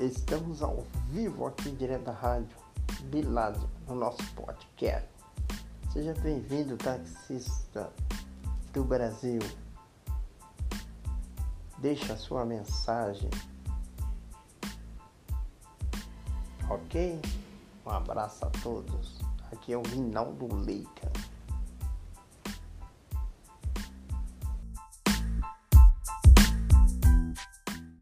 Estamos ao vivo aqui direto da rádio Bilásio, no nosso podcast. Seja bem-vindo, taxista do Brasil. Deixa a sua mensagem. Ok? Um abraço a todos. Aqui é o Rinaldo Leica.